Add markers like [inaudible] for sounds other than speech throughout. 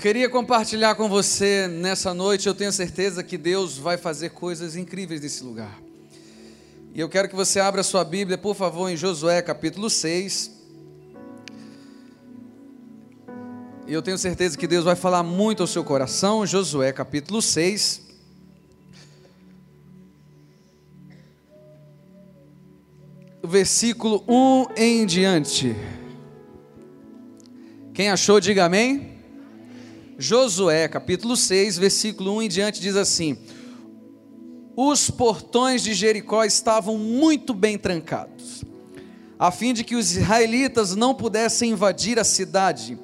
queria compartilhar com você nessa noite, eu tenho certeza que Deus vai fazer coisas incríveis nesse lugar. E eu quero que você abra sua Bíblia, por favor, em Josué capítulo 6. E eu tenho certeza que Deus vai falar muito ao seu coração. Josué capítulo 6. O versículo 1 em diante. Quem achou, diga amém. Josué, capítulo 6, versículo 1 em diante, diz assim: Os portões de Jericó estavam muito bem trancados, a fim de que os israelitas não pudessem invadir a cidade.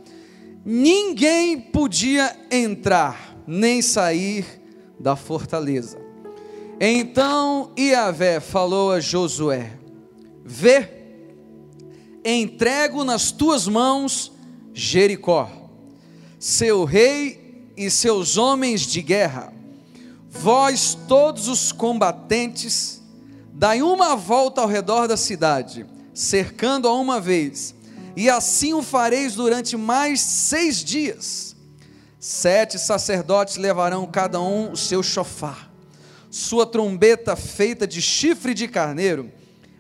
Ninguém podia entrar nem sair da fortaleza. Então Iavé falou a Josué: Vê, entrego nas tuas mãos Jericó seu rei e seus homens de guerra. Vós, todos os combatentes, dai uma volta ao redor da cidade, cercando-a uma vez, e assim o fareis durante mais seis dias. Sete sacerdotes levarão cada um o seu chofar, sua trombeta feita de chifre de carneiro,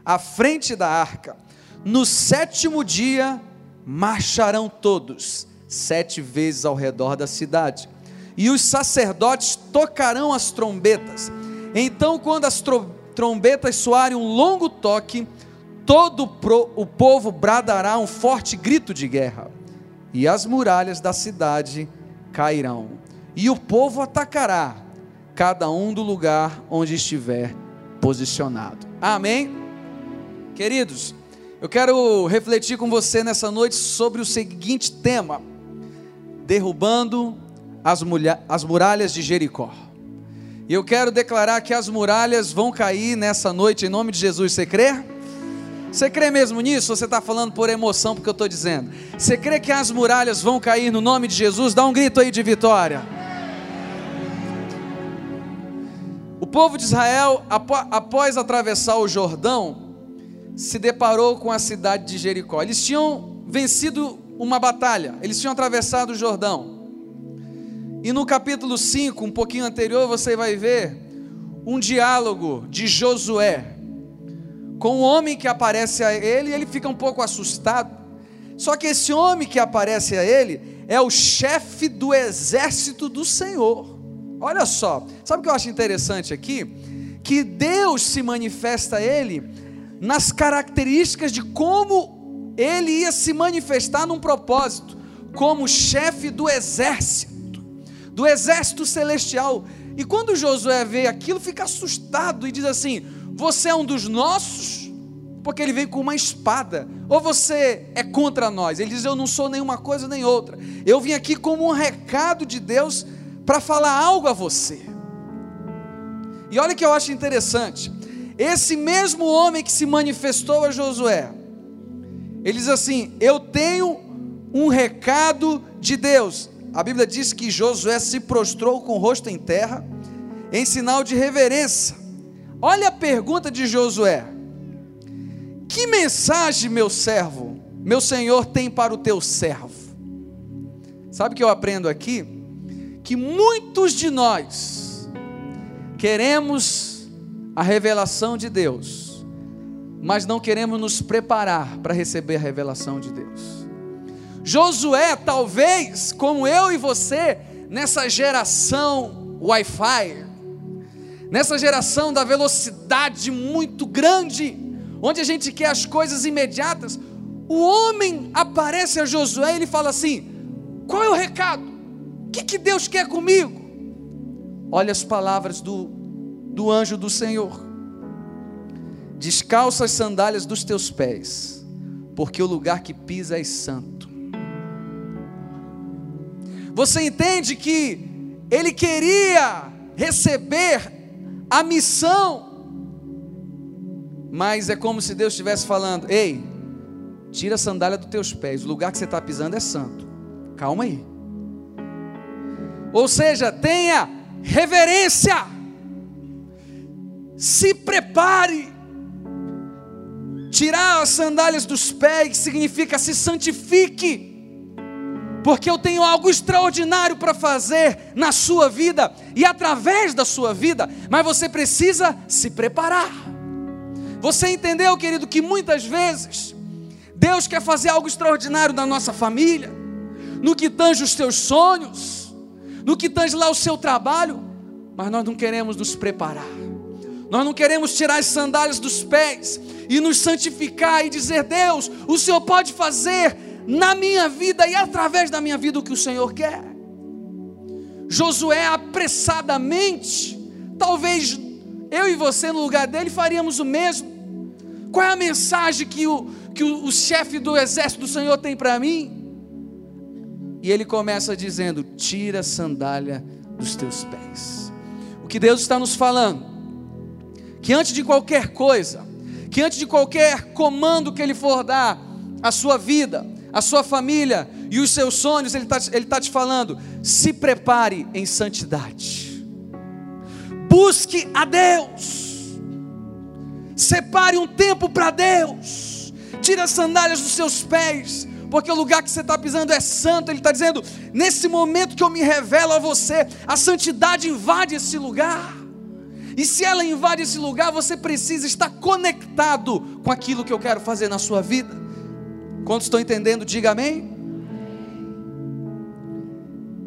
à frente da arca. No sétimo dia marcharão todos sete vezes ao redor da cidade. E os sacerdotes tocarão as trombetas. Então, quando as trombetas soarem um longo toque, todo o povo bradará um forte grito de guerra, e as muralhas da cidade cairão, e o povo atacará, cada um do lugar onde estiver posicionado. Amém? Queridos, eu quero refletir com você nessa noite sobre o seguinte tema derrubando as, as muralhas de Jericó. E eu quero declarar que as muralhas vão cair nessa noite em nome de Jesus. Você crê? Você crê mesmo nisso? Ou você está falando por emoção porque eu estou dizendo? Você crê que as muralhas vão cair no nome de Jesus? Dá um grito aí de vitória. O povo de Israel, após atravessar o Jordão, se deparou com a cidade de Jericó. Eles tinham vencido uma batalha, eles tinham atravessado o Jordão. E no capítulo 5, um pouquinho anterior, você vai ver um diálogo de Josué com o homem que aparece a ele, e ele fica um pouco assustado. Só que esse homem que aparece a ele é o chefe do exército do Senhor. Olha só, sabe o que eu acho interessante aqui? Que Deus se manifesta a ele nas características de como ele ia se manifestar num propósito, como chefe do exército, do exército celestial. E quando Josué vê aquilo, fica assustado e diz assim: Você é um dos nossos? Porque ele veio com uma espada, ou você é contra nós? Ele diz: Eu não sou nenhuma coisa nem outra. Eu vim aqui como um recado de Deus para falar algo a você. E olha que eu acho interessante: esse mesmo homem que se manifestou a Josué, ele diz assim: Eu tenho um recado de Deus. A Bíblia diz que Josué se prostrou com o rosto em terra, em sinal de reverência. Olha a pergunta de Josué: Que mensagem, meu servo, meu senhor tem para o teu servo? Sabe o que eu aprendo aqui? Que muitos de nós queremos a revelação de Deus mas não queremos nos preparar para receber a revelação de Deus. Josué, talvez, como eu e você, nessa geração Wi-Fi, nessa geração da velocidade muito grande, onde a gente quer as coisas imediatas, o homem aparece a Josué e ele fala assim: qual é o recado? O que, que Deus quer comigo? Olha as palavras do, do anjo do Senhor. Descalça as sandálias dos teus pés, porque o lugar que pisa é santo. Você entende que ele queria receber a missão, mas é como se Deus estivesse falando: ei, tira a sandália dos teus pés, o lugar que você está pisando é santo. Calma aí. Ou seja, tenha reverência, se prepare Tirar as sandálias dos pés significa se santifique, porque eu tenho algo extraordinário para fazer na sua vida e através da sua vida, mas você precisa se preparar. Você entendeu, querido, que muitas vezes Deus quer fazer algo extraordinário na nossa família, no que tange os teus sonhos, no que tange lá o seu trabalho, mas nós não queremos nos preparar. Nós não queremos tirar as sandálias dos pés e nos santificar e dizer: Deus, o Senhor pode fazer na minha vida e através da minha vida o que o Senhor quer. Josué apressadamente, talvez eu e você no lugar dele faríamos o mesmo. Qual é a mensagem que o, que o, o chefe do exército do Senhor tem para mim? E ele começa dizendo: Tira a sandália dos teus pés. O que Deus está nos falando? Que antes de qualquer coisa, que antes de qualquer comando que Ele for dar à sua vida, à sua família e os seus sonhos, Ele está ele tá te falando: se prepare em santidade, busque a Deus, separe um tempo para Deus, tire as sandálias dos seus pés, porque o lugar que você está pisando é santo. Ele está dizendo: nesse momento que eu me revelo a você, a santidade invade esse lugar. E se ela invade esse lugar, você precisa estar conectado com aquilo que eu quero fazer na sua vida. Quantos estão entendendo? Diga amém.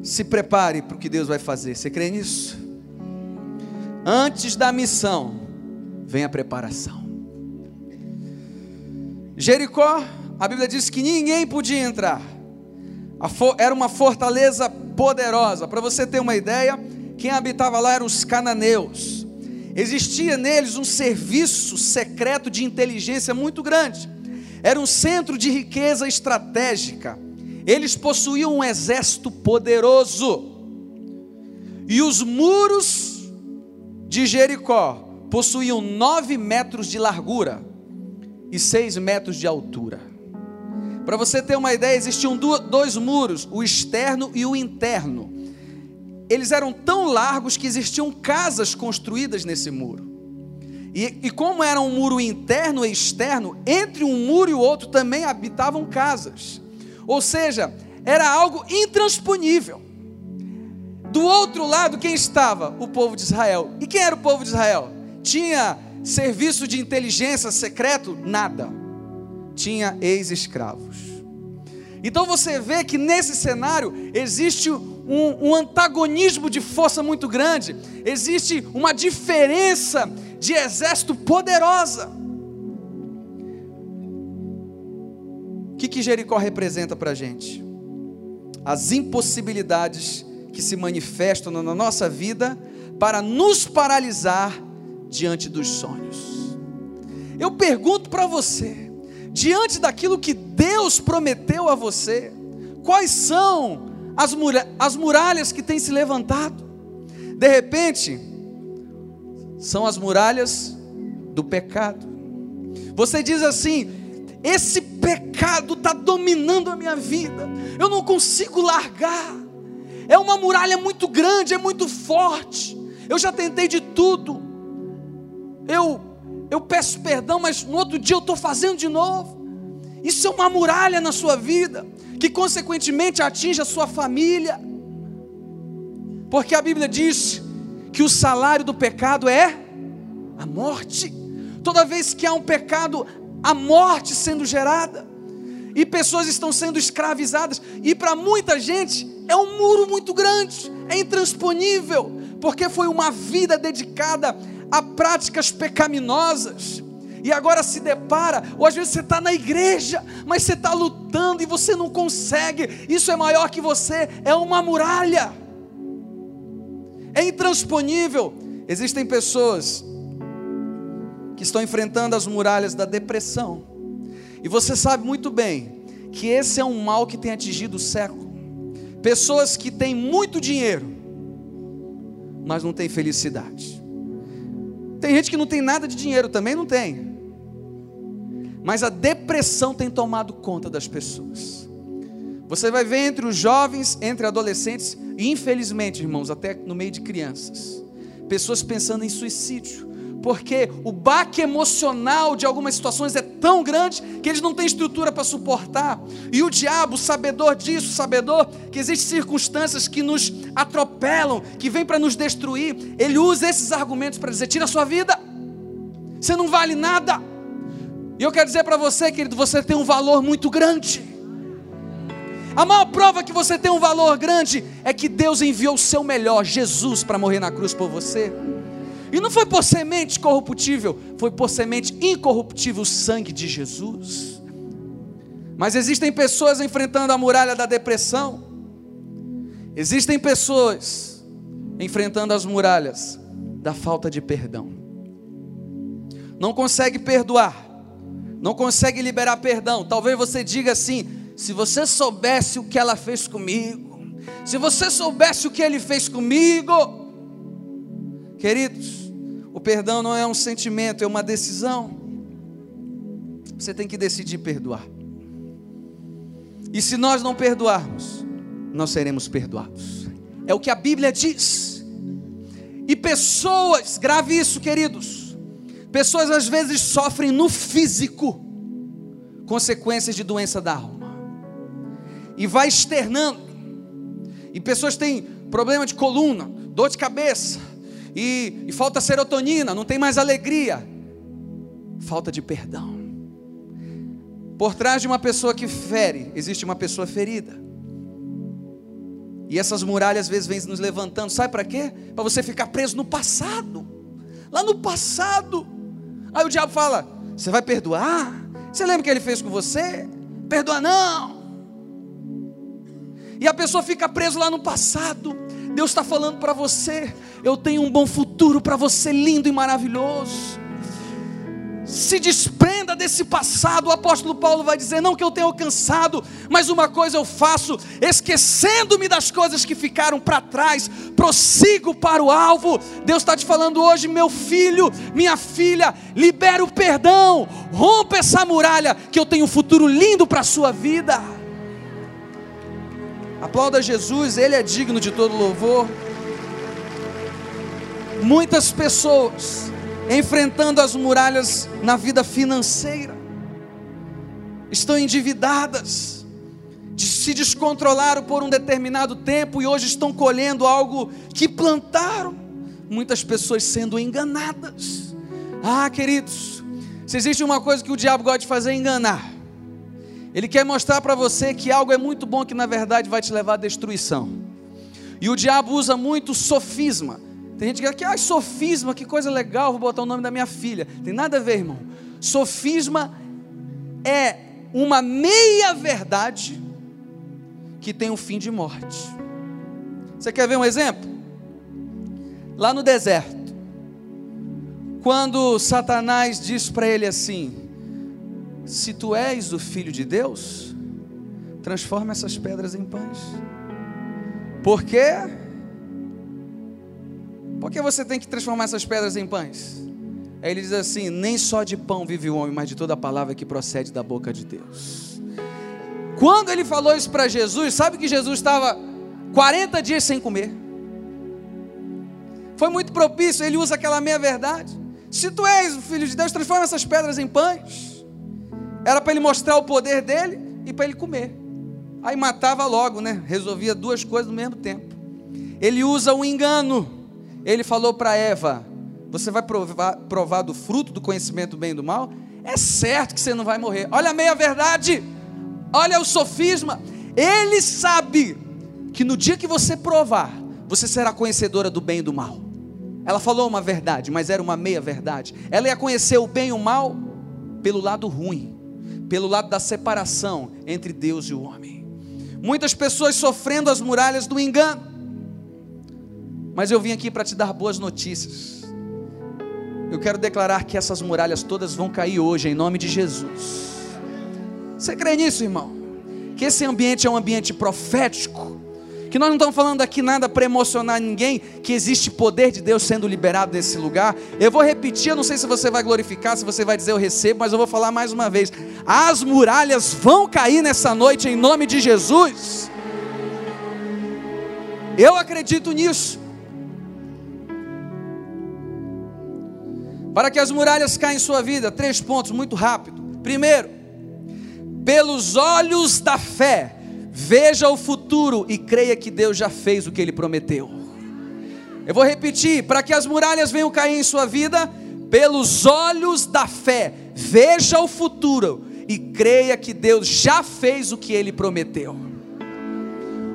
Se prepare para o que Deus vai fazer. Você crê nisso? Antes da missão, vem a preparação. Jericó, a Bíblia diz que ninguém podia entrar. Era uma fortaleza poderosa. Para você ter uma ideia, quem habitava lá eram os cananeus. Existia neles um serviço secreto de inteligência muito grande. Era um centro de riqueza estratégica. Eles possuíam um exército poderoso. E os muros de Jericó possuíam nove metros de largura e seis metros de altura. Para você ter uma ideia, existiam dois muros, o externo e o interno eles eram tão largos que existiam casas construídas nesse muro. E, e, como era um muro interno e externo, entre um muro e o outro também habitavam casas. Ou seja, era algo intransponível. Do outro lado, quem estava? O povo de Israel. E quem era o povo de Israel? Tinha serviço de inteligência secreto? Nada. Tinha ex-escravos. Então você vê que nesse cenário existe um, um antagonismo de força muito grande, existe uma diferença de exército poderosa. O que, que Jericó representa para a gente? As impossibilidades que se manifestam na nossa vida para nos paralisar diante dos sonhos. Eu pergunto para você, diante daquilo que Deus prometeu a você, quais são as, muralhas, as muralhas que têm se levantado. De repente, são as muralhas do pecado. Você diz assim: esse pecado está dominando a minha vida, eu não consigo largar. É uma muralha muito grande, é muito forte. Eu já tentei de tudo. Eu eu peço perdão, mas no outro dia eu estou fazendo de novo. Isso é uma muralha na sua vida que consequentemente atinge a sua família. Porque a Bíblia diz que o salário do pecado é a morte. Toda vez que há um pecado, a morte sendo gerada, e pessoas estão sendo escravizadas, e para muita gente é um muro muito grande, é intransponível, porque foi uma vida dedicada a práticas pecaminosas e agora se depara, ou às vezes você está na igreja, mas você está lutando e você não consegue, isso é maior que você, é uma muralha, é intransponível. Existem pessoas que estão enfrentando as muralhas da depressão, e você sabe muito bem que esse é um mal que tem atingido o século. Pessoas que têm muito dinheiro, mas não têm felicidade. Tem gente que não tem nada de dinheiro também, não tem. Mas a depressão tem tomado conta das pessoas. Você vai ver entre os jovens, entre adolescentes, e infelizmente, irmãos, até no meio de crianças, pessoas pensando em suicídio, porque o baque emocional de algumas situações é tão grande que eles não têm estrutura para suportar. E o diabo, sabedor disso, sabedor que existem circunstâncias que nos atropelam, que vêm para nos destruir, ele usa esses argumentos para dizer: tira a sua vida, você não vale nada. E eu quero dizer para você, querido, você tem um valor muito grande. A maior prova que você tem um valor grande é que Deus enviou o seu melhor, Jesus, para morrer na cruz por você. E não foi por semente corruptível, foi por semente incorruptível o sangue de Jesus. Mas existem pessoas enfrentando a muralha da depressão. Existem pessoas enfrentando as muralhas da falta de perdão. Não consegue perdoar. Não consegue liberar perdão. Talvez você diga assim: se você soubesse o que ela fez comigo, se você soubesse o que ele fez comigo, Queridos, o perdão não é um sentimento, é uma decisão. Você tem que decidir perdoar. E se nós não perdoarmos, nós seremos perdoados. É o que a Bíblia diz. E pessoas, grave isso, queridos. Pessoas às vezes sofrem no físico consequências de doença da alma. E vai externando. E pessoas têm problema de coluna, dor de cabeça, e, e falta serotonina, não tem mais alegria. Falta de perdão. Por trás de uma pessoa que fere, existe uma pessoa ferida. E essas muralhas às vezes vêm nos levantando, sabe para quê? Para você ficar preso no passado. Lá no passado. Aí o diabo fala: Você vai perdoar? Você lembra o que ele fez com você? Perdoa não. E a pessoa fica presa lá no passado. Deus está falando para você: eu tenho um bom futuro para você, lindo e maravilhoso. Se desprenda desse passado, o apóstolo Paulo vai dizer: não que eu tenha alcançado, mas uma coisa eu faço, esquecendo-me das coisas que ficaram para trás, prossigo para o alvo. Deus está te falando hoje, meu filho, minha filha, libera o perdão, rompa essa muralha, que eu tenho um futuro lindo para a sua vida. Aplauda Jesus, Ele é digno de todo louvor. Muitas pessoas enfrentando as muralhas na vida financeira, estão endividadas, se descontrolaram por um determinado tempo e hoje estão colhendo algo que plantaram. Muitas pessoas sendo enganadas. Ah, queridos, se existe uma coisa que o diabo gosta de fazer é enganar. Ele quer mostrar para você que algo é muito bom que na verdade vai te levar à destruição. E o diabo usa muito sofisma. Tem gente que diz que ah, sofisma, que coisa legal, vou botar o nome da minha filha. Tem nada a ver, irmão. Sofisma é uma meia verdade que tem um fim de morte. Você quer ver um exemplo? Lá no deserto, quando Satanás diz para ele assim: se tu és o filho de Deus, transforma essas pedras em pães. Por quê? Por que você tem que transformar essas pedras em pães? Aí ele diz assim: Nem só de pão vive o homem, mas de toda a palavra que procede da boca de Deus. Quando ele falou isso para Jesus, sabe que Jesus estava 40 dias sem comer. Foi muito propício, ele usa aquela meia verdade. Se tu és o filho de Deus, transforma essas pedras em pães. Era para ele mostrar o poder dele e para ele comer. Aí matava logo, né? Resolvia duas coisas no mesmo tempo. Ele usa o engano. Ele falou para Eva: Você vai provar, provar do fruto do conhecimento do bem e do mal? É certo que você não vai morrer. Olha a meia verdade. Olha o sofisma. Ele sabe que no dia que você provar, você será conhecedora do bem e do mal. Ela falou uma verdade, mas era uma meia verdade. Ela ia conhecer o bem e o mal pelo lado ruim pelo lado da separação entre Deus e o homem. Muitas pessoas sofrendo as muralhas do engano. Mas eu vim aqui para te dar boas notícias. Eu quero declarar que essas muralhas todas vão cair hoje, em nome de Jesus. Você crê nisso, irmão? Que esse ambiente é um ambiente profético que nós não estamos falando aqui nada para emocionar ninguém, que existe poder de Deus sendo liberado nesse lugar. Eu vou repetir, eu não sei se você vai glorificar, se você vai dizer eu recebo, mas eu vou falar mais uma vez. As muralhas vão cair nessa noite em nome de Jesus. Eu acredito nisso. Para que as muralhas caem em sua vida, três pontos muito rápido. Primeiro, pelos olhos da fé, veja o futuro e creia que Deus já fez o que ele prometeu. Eu vou repetir, para que as muralhas venham cair em sua vida, pelos olhos da fé, veja o futuro e creia que Deus já fez o que ele prometeu.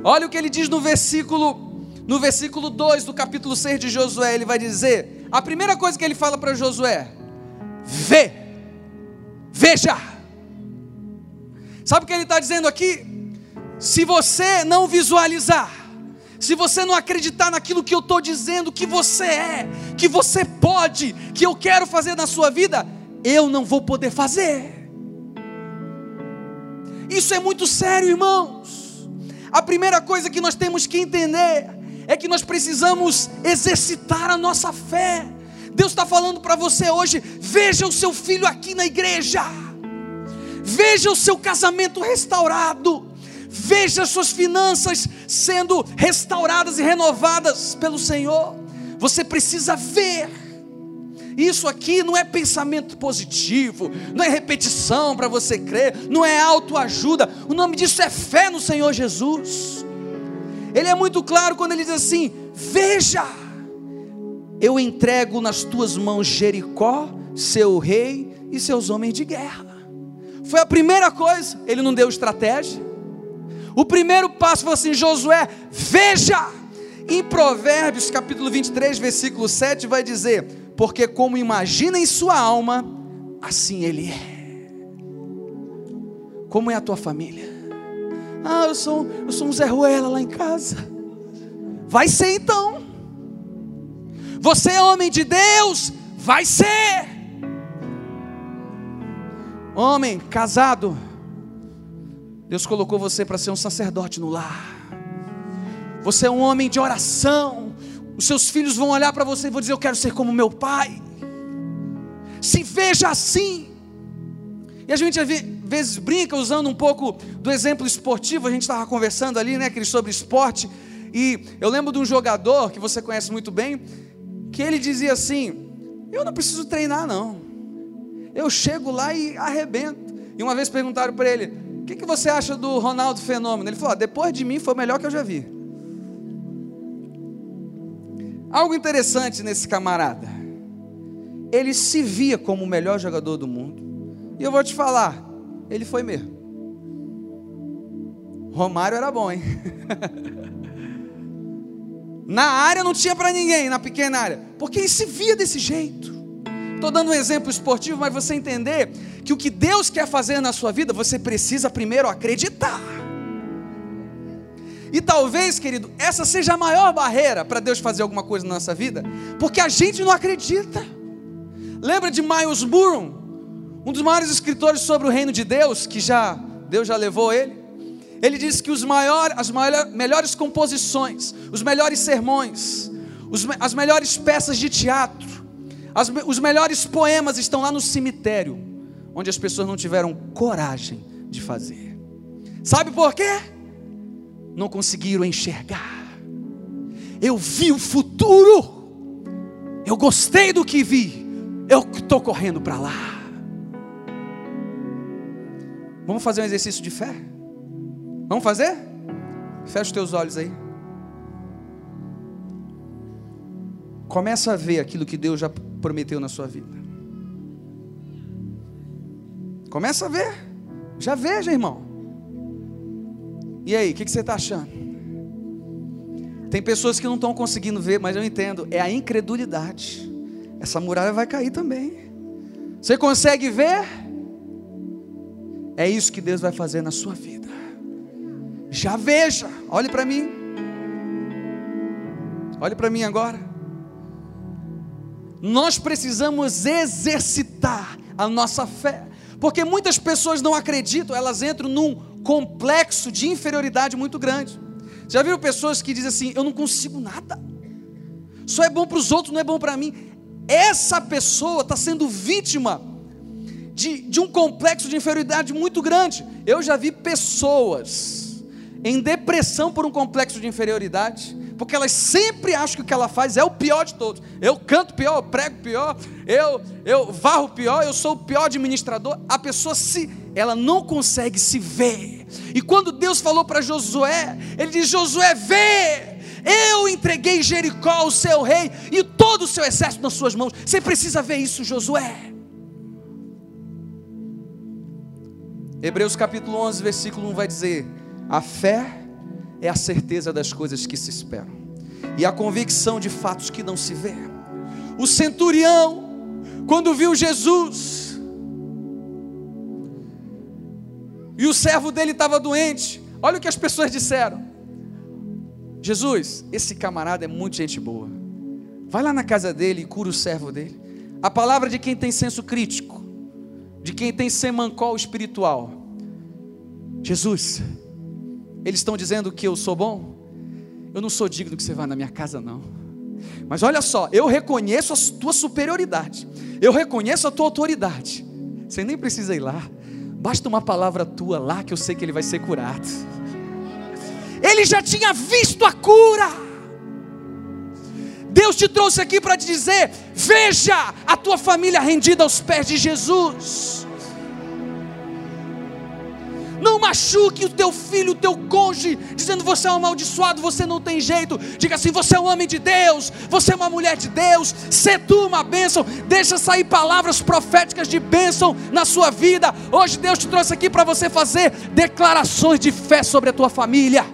Olha o que ele diz no versículo no versículo 2 do capítulo 6 de Josué, ele vai dizer: a primeira coisa que ele fala para Josué, vê, veja. Sabe o que ele está dizendo aqui? Se você não visualizar, se você não acreditar naquilo que eu estou dizendo, que você é, que você pode, que eu quero fazer na sua vida, eu não vou poder fazer. Isso é muito sério, irmãos. A primeira coisa que nós temos que entender é que nós precisamos exercitar a nossa fé. Deus está falando para você hoje: veja o seu filho aqui na igreja, veja o seu casamento restaurado, veja as suas finanças sendo restauradas e renovadas pelo Senhor. Você precisa ver. Isso aqui não é pensamento positivo, não é repetição para você crer, não é autoajuda. O nome disso é fé no Senhor Jesus. Ele é muito claro quando ele diz assim: Veja, eu entrego nas tuas mãos Jericó, seu rei e seus homens de guerra. Foi a primeira coisa, ele não deu estratégia. O primeiro passo foi assim: Josué, veja. Em Provérbios capítulo 23, versículo 7, vai dizer: Porque como imagina em sua alma, assim ele é. Como é a tua família? Ah, eu sou, eu sou um Zé Ruela lá em casa. Vai ser então. Você é homem de Deus, vai ser. Homem casado, Deus colocou você para ser um sacerdote no lar. Você é um homem de oração. Os seus filhos vão olhar para você e vão dizer: Eu quero ser como meu pai. Se veja assim. E a gente vezes brinca usando um pouco do exemplo esportivo, a gente estava conversando ali, né, sobre esporte, e eu lembro de um jogador que você conhece muito bem, que ele dizia assim: Eu não preciso treinar, não. Eu chego lá e arrebento. E uma vez perguntaram para ele: O que, que você acha do Ronaldo Fenômeno? Ele falou: ah, Depois de mim foi o melhor que eu já vi. Algo interessante nesse camarada. Ele se via como o melhor jogador do mundo. E eu vou te falar, ele foi mesmo. Romário era bom, hein? [laughs] na área não tinha para ninguém, na pequena área, porque ele se via desse jeito. Estou dando um exemplo esportivo, mas você entender que o que Deus quer fazer na sua vida, você precisa primeiro acreditar. E talvez, querido, essa seja a maior barreira para Deus fazer alguma coisa na nossa vida, porque a gente não acredita. Lembra de Miles Burrow? Um dos maiores escritores sobre o reino de Deus, que já Deus já levou ele, ele disse que os maiores, as maior, melhores composições, os melhores sermões, os, as melhores peças de teatro, as, os melhores poemas estão lá no cemitério, onde as pessoas não tiveram coragem de fazer. Sabe por quê? Não conseguiram enxergar. Eu vi o futuro, eu gostei do que vi, eu estou correndo para lá. Vamos fazer um exercício de fé? Vamos fazer? Fecha os teus olhos aí. Começa a ver aquilo que Deus já prometeu na sua vida. Começa a ver. Já veja, irmão. E aí, o que, que você está achando? Tem pessoas que não estão conseguindo ver, mas eu entendo. É a incredulidade. Essa muralha vai cair também. Você consegue ver? É isso que Deus vai fazer na sua vida. Já veja, olhe para mim. Olhe para mim agora. Nós precisamos exercitar a nossa fé, porque muitas pessoas não acreditam, elas entram num complexo de inferioridade muito grande. Já viram pessoas que dizem assim: Eu não consigo nada, só é bom para os outros, não é bom para mim. Essa pessoa está sendo vítima de, de um complexo de inferioridade muito grande. Eu já vi pessoas em depressão por um complexo de inferioridade, porque elas sempre acham que o que ela faz é o pior de todos. Eu canto pior, eu prego pior, eu eu varro pior, eu sou o pior administrador. A pessoa se ela não consegue se ver. E quando Deus falou para Josué, ele diz: "Josué, vê! Eu entreguei Jericó ao seu rei e todo o seu exército nas suas mãos. Você precisa ver isso, Josué." Hebreus capítulo 11, versículo 1 vai dizer: A fé é a certeza das coisas que se esperam, e a convicção de fatos que não se vê. O centurião, quando viu Jesus, e o servo dele estava doente, olha o que as pessoas disseram: Jesus, esse camarada é muito gente boa, vai lá na casa dele e cura o servo dele. A palavra de quem tem senso crítico, de quem tem semancol espiritual. Jesus, eles estão dizendo que eu sou bom? Eu não sou digno que você vá na minha casa, não. Mas olha só, eu reconheço a tua superioridade, eu reconheço a tua autoridade. Você nem precisa ir lá, basta uma palavra tua lá que eu sei que ele vai ser curado. Ele já tinha visto a cura. Deus te trouxe aqui para te dizer: veja a tua família rendida aos pés de Jesus. Não machuque o teu filho, o teu cônjuge, dizendo você é um amaldiçoado, você não tem jeito. Diga assim: você é um homem de Deus, você é uma mulher de Deus, se tu uma bênção. Deixa sair palavras proféticas de bênção na sua vida. Hoje Deus te trouxe aqui para você fazer declarações de fé sobre a tua família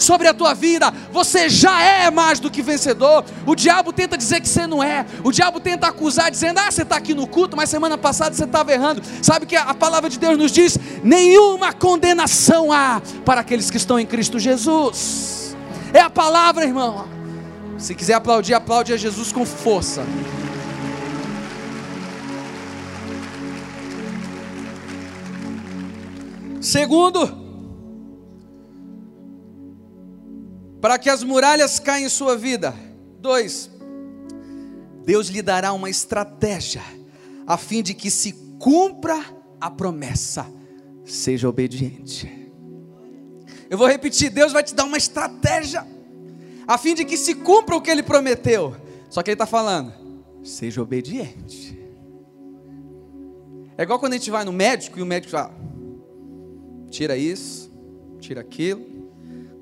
sobre a tua vida. Você já é mais do que vencedor. O diabo tenta dizer que você não é. O diabo tenta acusar, dizendo: Ah, você está aqui no culto, mas semana passada você estava errando. Sabe que a palavra de Deus nos diz: nenhuma condenação há para aqueles que estão em Cristo Jesus. É a palavra, irmão. Se quiser aplaudir, aplaude a Jesus com força. Segundo, para que as muralhas caiam em sua vida. Dois, Deus lhe dará uma estratégia, a fim de que se cumpra a promessa. Seja obediente. Eu vou repetir: Deus vai te dar uma estratégia, a fim de que se cumpra o que Ele prometeu. Só que Ele está falando: seja obediente. É igual quando a gente vai no médico e o médico fala: tira isso, tira aquilo,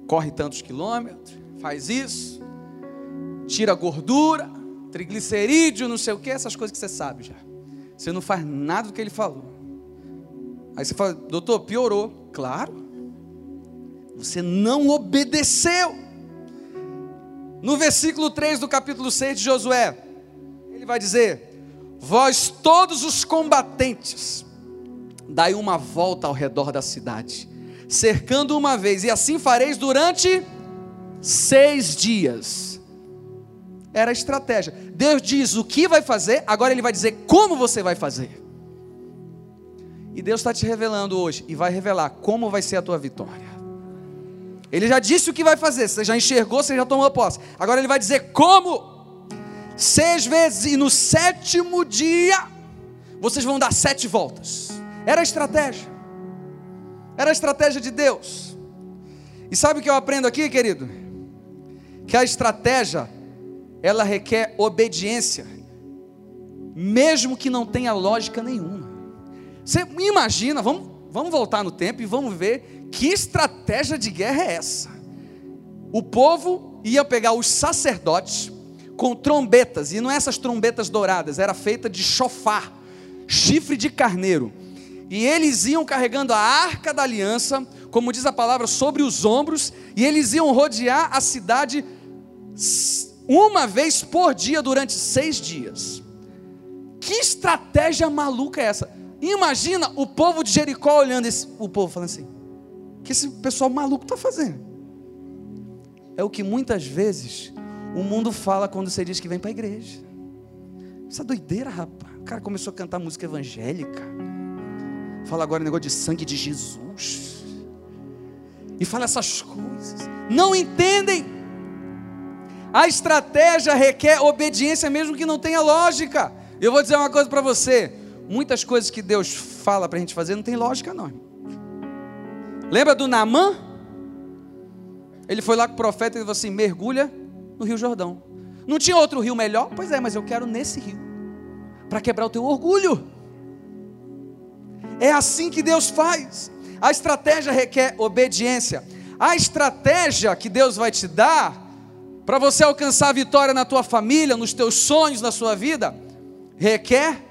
corre tantos quilômetros, faz isso, tira gordura, triglicerídeo, não sei o que, essas coisas que você sabe já. Você não faz nada do que ele falou. Aí você fala, doutor, piorou. Claro. Você não obedeceu. No versículo 3 do capítulo 6 de Josué, ele vai dizer: Vós todos os combatentes, dai uma volta ao redor da cidade cercando uma vez, e assim fareis durante seis dias. Era a estratégia. Deus diz o que vai fazer, agora Ele vai dizer como você vai fazer. E Deus está te revelando hoje, e vai revelar como vai ser a tua vitória. Ele já disse o que vai fazer, você já enxergou, você já tomou posse. Agora Ele vai dizer como. Seis vezes, e no sétimo dia, vocês vão dar sete voltas. Era a estratégia. Era a estratégia de Deus. E sabe o que eu aprendo aqui, querido? Que a estratégia, ela requer obediência, mesmo que não tenha lógica nenhuma. Você imagina, vamos, vamos voltar no tempo e vamos ver que estratégia de guerra é essa. O povo ia pegar os sacerdotes com trombetas, e não essas trombetas douradas, era feita de chofar, chifre de carneiro e eles iam carregando a arca da aliança, como diz a palavra, sobre os ombros, e eles iam rodear a cidade uma vez por dia durante seis dias. Que estratégia maluca é essa? Imagina o povo de Jericó olhando esse, o povo falando assim: o que esse pessoal maluco está fazendo? É o que muitas vezes o mundo fala quando você diz que vem para a igreja. Essa doideira, rapaz. O cara começou a cantar música evangélica Fala agora o negócio de sangue de Jesus. E fala essas coisas. Não entendem. A estratégia requer obediência, mesmo que não tenha lógica. Eu vou dizer uma coisa para você: muitas coisas que Deus fala para a gente fazer não tem lógica, não. Lembra do Namã? Ele foi lá com o profeta e falou assim: mergulha no Rio Jordão. Não tinha outro rio melhor? Pois é, mas eu quero nesse rio para quebrar o teu orgulho. É assim que Deus faz. A estratégia requer obediência. A estratégia que Deus vai te dar para você alcançar a vitória na tua família, nos teus sonhos, na sua vida, requer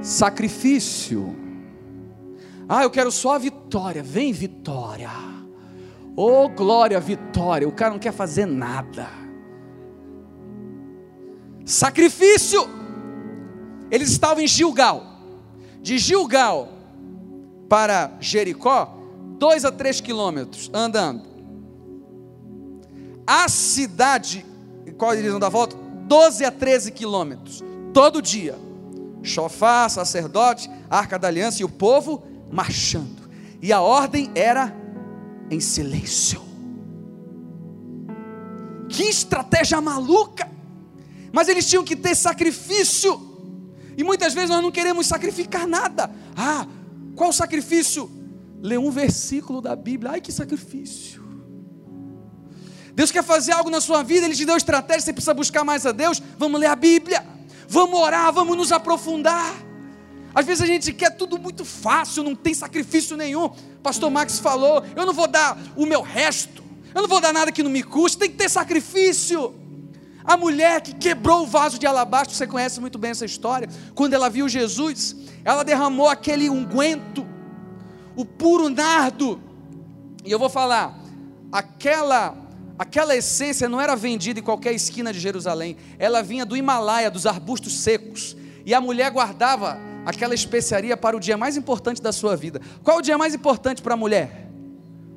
sacrifício. Ah, eu quero só a vitória. Vem vitória. Oh, glória, vitória. O cara não quer fazer nada. Sacrifício. Eles estavam em Gilgal. De Gilgal para Jericó, dois a três quilômetros andando. A cidade, qual a direção da volta? 12 a 13 quilômetros, todo dia. Chofá, sacerdote, arca da aliança e o povo marchando. E a ordem era em silêncio. Que estratégia maluca! Mas eles tinham que ter sacrifício. E muitas vezes nós não queremos sacrificar nada. Ah, qual sacrifício? Ler um versículo da Bíblia. Ai, que sacrifício. Deus quer fazer algo na sua vida, Ele te deu estratégia, você precisa buscar mais a Deus. Vamos ler a Bíblia, vamos orar, vamos nos aprofundar. Às vezes a gente quer tudo muito fácil, não tem sacrifício nenhum. Pastor Max falou: eu não vou dar o meu resto, eu não vou dar nada que não me custe, tem que ter sacrifício. A mulher que quebrou o vaso de alabastro, você conhece muito bem essa história. Quando ela viu Jesus, ela derramou aquele unguento, o puro nardo. E eu vou falar, aquela aquela essência não era vendida em qualquer esquina de Jerusalém. Ela vinha do Himalaia, dos arbustos secos. E a mulher guardava aquela especiaria para o dia mais importante da sua vida. Qual o dia mais importante para a mulher?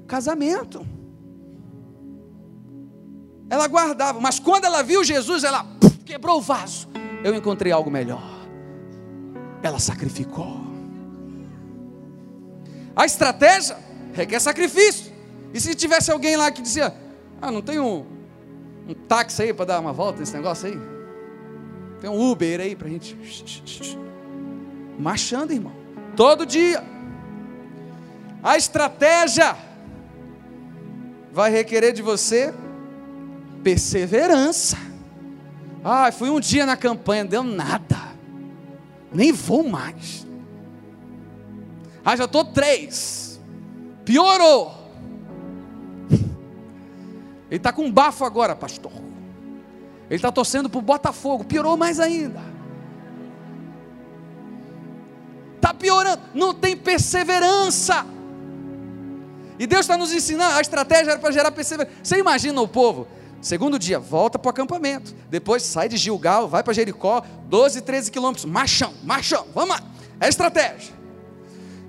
Casamento. Ela guardava, mas quando ela viu Jesus, ela quebrou o vaso. Eu encontrei algo melhor ela sacrificou. A estratégia requer sacrifício. E se tivesse alguém lá que dizia: Ah, não tem um, um táxi aí para dar uma volta nesse negócio aí? Tem um Uber aí para a gente. Marchando, irmão. Todo dia. A estratégia vai requerer de você perseverança. Ah, fui um dia na campanha, deu nada nem vou mais. Ah, já estou três. Piorou. [laughs] Ele está com bafo agora, pastor. Ele está torcendo para o Botafogo. Piorou mais ainda. Está piorando. Não tem perseverança. E Deus está nos ensinando. A estratégia era para gerar perseverança. Você imagina o povo Segundo dia, volta para o acampamento. Depois sai de Gilgal, vai para Jericó, 12, 13 quilômetros. Marchão, marchão, vamos lá. É estratégia.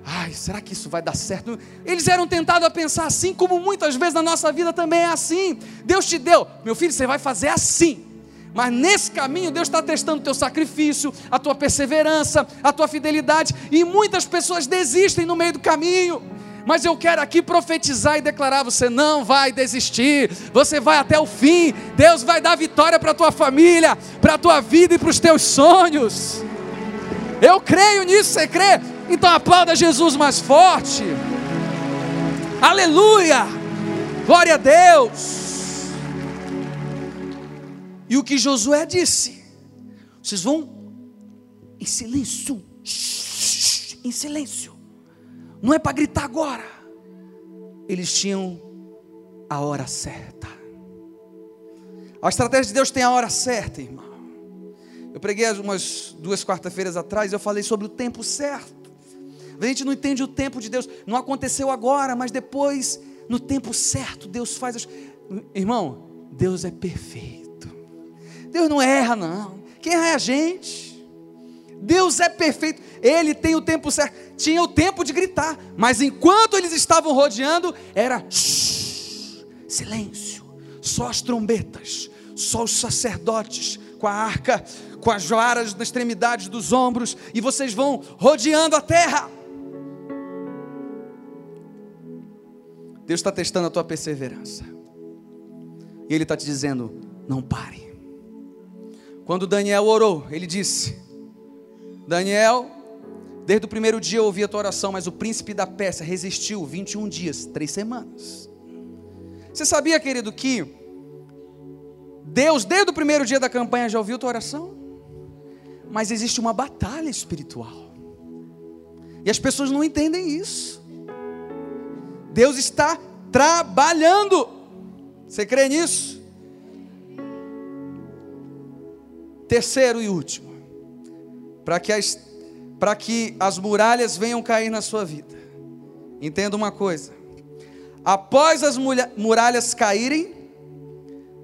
Ai, será que isso vai dar certo? Eles eram tentados a pensar assim, como muitas vezes na nossa vida também é assim. Deus te deu, meu filho, você vai fazer assim. Mas nesse caminho, Deus está testando o teu sacrifício, a tua perseverança, a tua fidelidade. E muitas pessoas desistem no meio do caminho mas eu quero aqui profetizar e declarar: você não vai desistir, você vai até o fim. Deus vai dar vitória para a tua família, para a tua vida e para os teus sonhos. Eu creio nisso, você crê? Então aplauda Jesus mais forte. Aleluia! Glória a Deus! E o que Josué disse? Vocês vão em silêncio, em silêncio. Não é para gritar agora. Eles tinham a hora certa. A estratégia de Deus tem a hora certa, irmão. Eu preguei umas duas quarta-feiras atrás, eu falei sobre o tempo certo. A gente não entende o tempo de Deus. Não aconteceu agora, mas depois, no tempo certo, Deus faz as. Irmão, Deus é perfeito. Deus não erra, não. Quem erra é a gente. Deus é perfeito, Ele tem o tempo certo. Tinha o tempo de gritar, mas enquanto eles estavam rodeando, era silêncio, só as trombetas, só os sacerdotes com a arca, com as varas nas extremidades dos ombros, e vocês vão rodeando a terra. Deus está testando a tua perseverança, e Ele está te dizendo: não pare. Quando Daniel orou, ele disse: Daniel, desde o primeiro dia eu ouvi a tua oração, mas o príncipe da Pérsia resistiu 21 dias, três semanas. Você sabia, querido, que Deus, desde o primeiro dia da campanha, já ouviu tua oração? Mas existe uma batalha espiritual. E as pessoas não entendem isso. Deus está trabalhando. Você crê nisso? Terceiro e último, para que, as, para que as muralhas venham cair na sua vida, entenda uma coisa: após as muralhas caírem,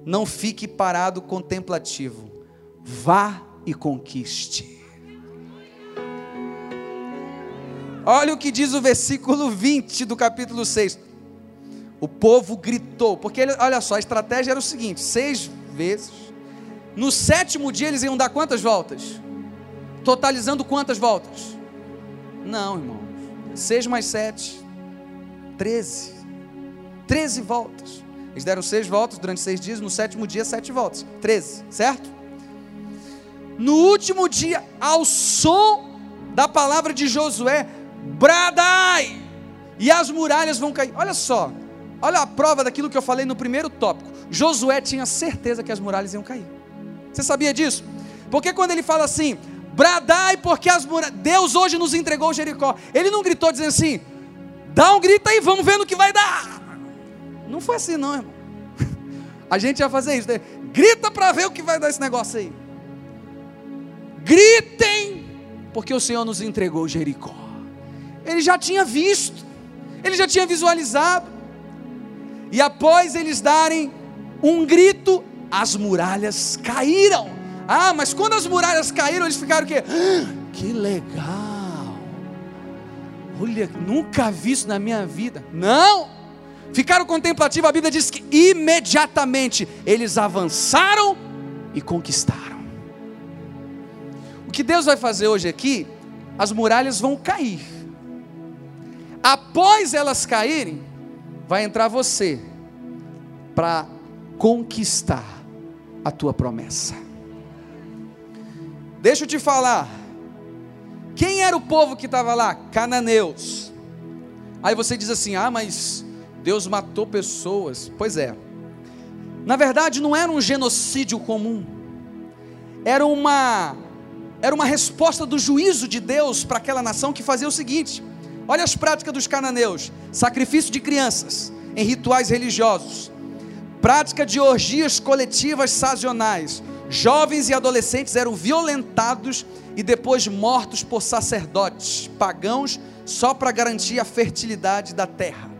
não fique parado contemplativo, vá e conquiste. Olha o que diz o versículo 20 do capítulo 6. O povo gritou, porque ele, olha só, a estratégia era o seguinte: seis vezes. No sétimo dia eles iam dar quantas voltas? Totalizando quantas voltas? Não, irmãos. Seis mais sete, treze. Treze voltas. Eles deram seis voltas durante seis dias, no sétimo dia, sete voltas. Treze, certo? No último dia, ao som da palavra de Josué, bradai, e as muralhas vão cair. Olha só, olha a prova daquilo que eu falei no primeiro tópico. Josué tinha certeza que as muralhas iam cair. Você sabia disso? Porque quando ele fala assim, bradai, porque as muralhas, Deus hoje nos entregou Jericó. Ele não gritou dizendo assim, dá um grito aí, vamos ver no que vai dar. Não foi assim, não, irmão. [laughs] A gente ia fazer isso, né? grita para ver o que vai dar esse negócio aí. Gritem, porque o Senhor nos entregou Jericó ele já tinha visto, ele já tinha visualizado. E após eles darem um grito, as muralhas caíram. Ah, mas quando as muralhas caíram, eles ficaram o quê? Ah, que legal! Olha, nunca vi isso na minha vida. Não! Ficaram contemplativos, a Bíblia diz que imediatamente eles avançaram e conquistaram. O que Deus vai fazer hoje aqui, as muralhas vão cair após elas caírem, vai entrar você para conquistar a tua promessa. Deixa eu te falar. Quem era o povo que estava lá? Cananeus. Aí você diz assim: ah, mas Deus matou pessoas. Pois é. Na verdade, não era um genocídio comum. Era uma era uma resposta do juízo de Deus para aquela nação que fazia o seguinte: Olha as práticas dos cananeus: sacrifício de crianças em rituais religiosos, prática de orgias coletivas sazonais. Jovens e adolescentes eram violentados e depois mortos por sacerdotes pagãos só para garantir a fertilidade da terra.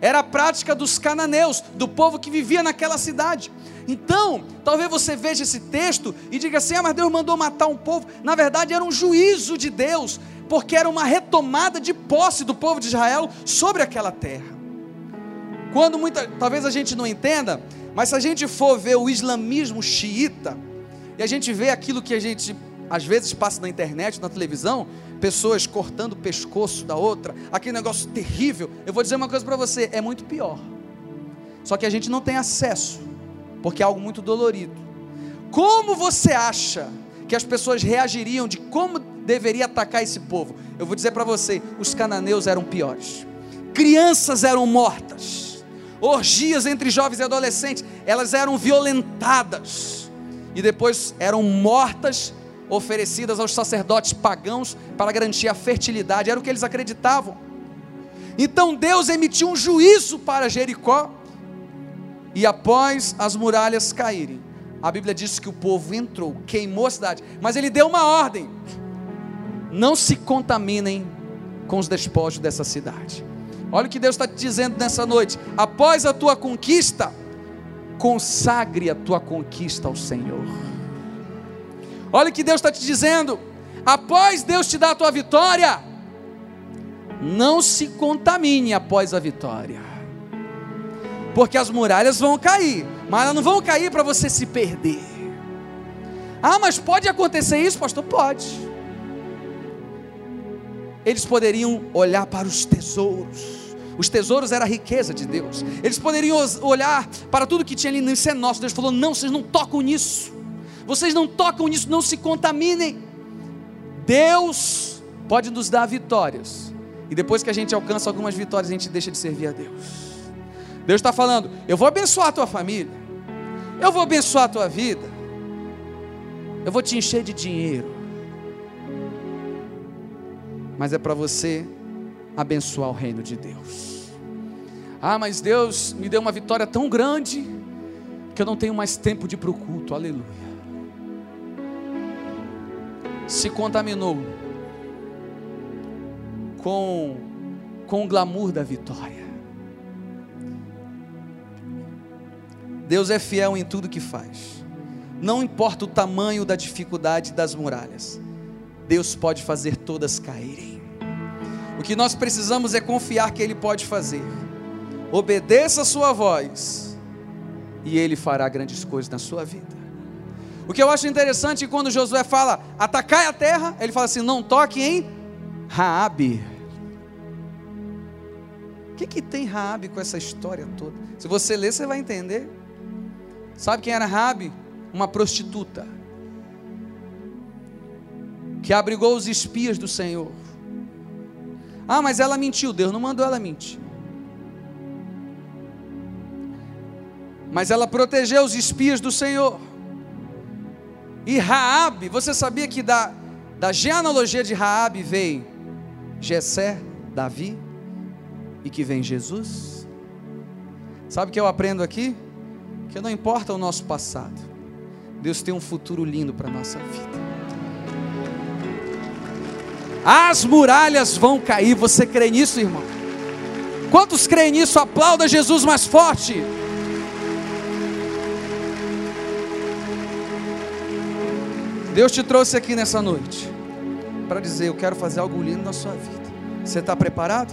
Era a prática dos cananeus, do povo que vivia naquela cidade. Então, talvez você veja esse texto e diga assim: ah, mas Deus mandou matar um povo. Na verdade, era um juízo de Deus porque era uma retomada de posse do povo de Israel sobre aquela terra. Quando muita, talvez a gente não entenda, mas se a gente for ver o islamismo xiita, e a gente vê aquilo que a gente às vezes passa na internet, na televisão, pessoas cortando o pescoço da outra, aquele negócio terrível. Eu vou dizer uma coisa para você, é muito pior. Só que a gente não tem acesso, porque é algo muito dolorido. Como você acha que as pessoas reagiriam de como deveria atacar esse povo. Eu vou dizer para você: os cananeus eram piores, crianças eram mortas, orgias entre jovens e adolescentes, elas eram violentadas e depois eram mortas, oferecidas aos sacerdotes pagãos para garantir a fertilidade, era o que eles acreditavam. Então Deus emitiu um juízo para Jericó, e após as muralhas caírem, a Bíblia diz que o povo entrou, queimou a cidade, mas ele deu uma ordem: não se contaminem com os despojos dessa cidade. Olha o que Deus está te dizendo nessa noite. Após a tua conquista, consagre a tua conquista ao Senhor. Olha o que Deus está te dizendo. Após Deus te dar a tua vitória, não se contamine após a vitória. Porque as muralhas vão cair, mas elas não vão cair para você se perder. Ah, mas pode acontecer isso, pastor? Pode eles poderiam olhar para os tesouros. Os tesouros era a riqueza de Deus. Eles poderiam olhar para tudo que tinha ali, isso é nosso. Deus falou: não, vocês não tocam nisso. Vocês não tocam nisso, não se contaminem. Deus pode nos dar vitórias. E depois que a gente alcança algumas vitórias, a gente deixa de servir a Deus. Deus está falando: eu vou abençoar a tua família, eu vou abençoar a tua vida, eu vou te encher de dinheiro, mas é para você abençoar o reino de Deus. Ah, mas Deus me deu uma vitória tão grande que eu não tenho mais tempo de ir para o culto, aleluia. Se contaminou com, com o glamour da vitória. Deus é fiel em tudo que faz. Não importa o tamanho da dificuldade das muralhas, Deus pode fazer todas caírem. O que nós precisamos é confiar que Ele pode fazer. Obedeça a Sua voz, e Ele fará grandes coisas na sua vida. O que eu acho interessante é quando Josué fala, atacai a terra, ele fala assim: não toque em Raabe. O que, que tem Raabe com essa história toda? Se você ler, você vai entender. Sabe quem era Raabe? Uma prostituta que abrigou os espias do Senhor. Ah, mas ela mentiu, Deus não mandou ela mentir. Mas ela protegeu os espias do Senhor. E Raabe, você sabia que da, da genealogia de Raabe veio Jessé, Davi e que vem Jesus? Sabe o que eu aprendo aqui? Que não importa o nosso passado, Deus tem um futuro lindo para a nossa vida. As muralhas vão cair, você crê nisso, irmão? Quantos creem nisso? Aplauda Jesus mais forte. Deus te trouxe aqui nessa noite para dizer: Eu quero fazer algo lindo na sua vida. Você está preparado?